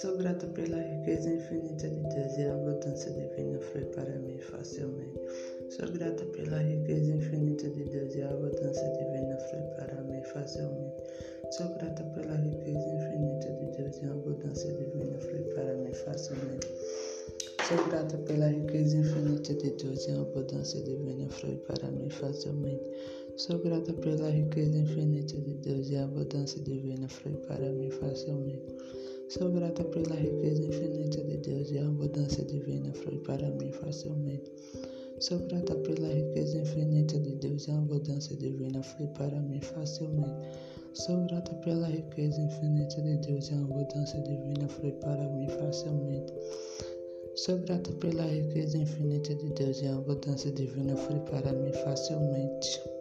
Sou grata pela riqueza infinita de Deus e a abundância divina flui para mim facilmente. Sou grata pela riqueza infinita de Deus e a abundância divina flui para mim facilmente. Sou grata pela riqueza infinita de Deus e a abundância divina flui para mim facilmente. Sou grata pela riqueza infinita de Deus e a abundância divina flui para mim facilmente. Sou grata pela riqueza infinita de Deus e a abundância divina flui para mim facilmente. Sou grata pela riqueza infinita de Deus e a abundância divina flui para mim facilmente. Sou grata pela riqueza infinita de Deus e a abundância divina flui para mim facilmente. Sou grata pela riqueza infinita de Deus e a abundância divina flui para mim facilmente. Sou grata pela riqueza infinita de Deus e a abundância divina flui para mim facilmente.